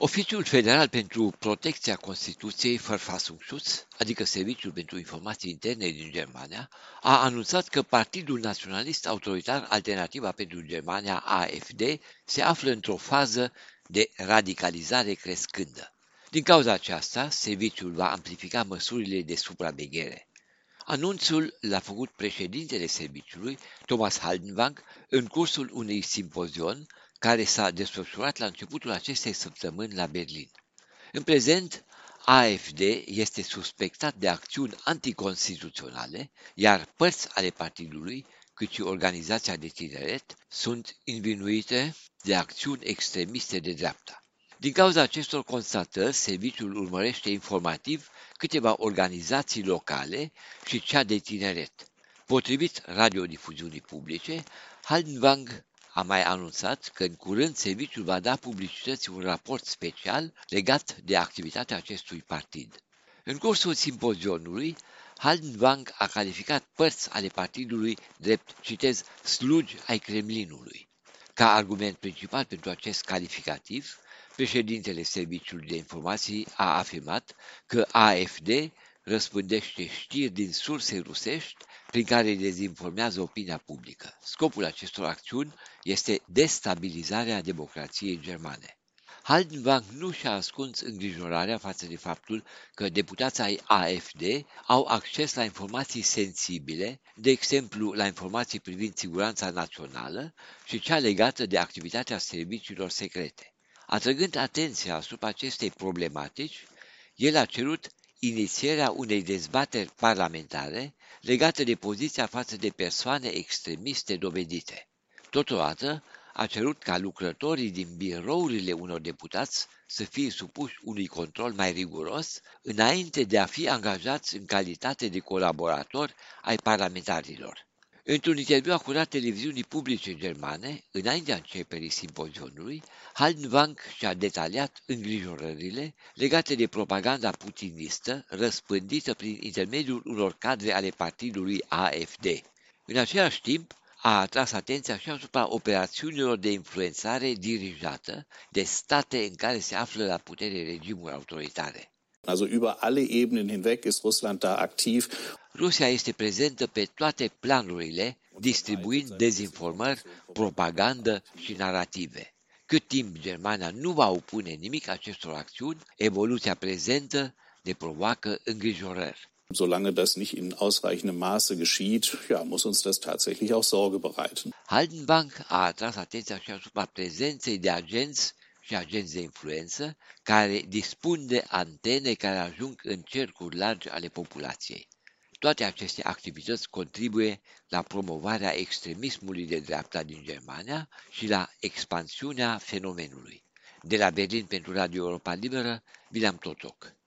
Oficiul Federal pentru Protecția Constituției Verfassungsschutz, adică Serviciul pentru Informații Interne din Germania, a anunțat că Partidul Naționalist Autoritar Alternativa pentru Germania, AFD, se află într-o fază de radicalizare crescândă. Din cauza aceasta, serviciul va amplifica măsurile de supraveghere. Anunțul l-a făcut președintele serviciului, Thomas Haldenwang, în cursul unui simpozion care s-a desfășurat la începutul acestei săptămâni la Berlin. În prezent, AFD este suspectat de acțiuni anticonstituționale, iar părți ale partidului, cât și organizația de tineret, sunt învinuite de acțiuni extremiste de dreapta. Din cauza acestor constatări, serviciul urmărește informativ câteva organizații locale și cea de tineret. Potrivit radiodifuziunii publice, Haldenwang a mai anunțat că în curând serviciul va da publicității un raport special legat de activitatea acestui partid. În cursul simpozionului, Haldenwang a calificat părți ale partidului drept, citez, slugi ai Kremlinului. Ca argument principal pentru acest calificativ, președintele Serviciului de Informații a afirmat că AFD răspândește știri din surse rusești prin care dezinformează opinia publică. Scopul acestor acțiuni este destabilizarea democrației germane. Haldenwang nu și-a ascuns îngrijorarea față de faptul că deputații ai AFD au acces la informații sensibile, de exemplu la informații privind siguranța națională și cea legată de activitatea serviciilor secrete. Atrăgând atenția asupra acestei problematici, el a cerut inițierea unei dezbateri parlamentare legate de poziția față de persoane extremiste dovedite. Totodată, a cerut ca lucrătorii din birourile unor deputați să fie supuși unui control mai riguros înainte de a fi angajați în calitate de colaboratori ai parlamentarilor. Într-un interviu acurat televiziunii publice germane, înaintea începerii simpozionului, Haldenwang și-a detaliat îngrijorările legate de propaganda putinistă răspândită prin intermediul unor cadre ale partidului AFD. În același timp, a atras atenția și asupra operațiunilor de influențare dirijată de state în care se află la putere regimuri autoritare. Also über alle Ebenen hinweg ist Russland da aktiv. Rusia este prezentă pe toate planurile, distribuind dezinformări, propagandă și narrative. Cât timp Germania nu va opune nimic acestor acțiuni, evoluția prezentă ne provoacă îngrijorări. Solange das nicht in ausreichendem Maße geschieht, ja, muss uns das tatsächlich auch Sorge bereiten. Haldenbank a atras atenția și asupra prezenței de agenți și agenți de influență care dispun de antene care ajung în cercuri largi ale populației. Toate aceste activități contribuie la promovarea extremismului de dreapta din Germania și la expansiunea fenomenului. De la Berlin pentru Radio Europa Liberă, William Totoc.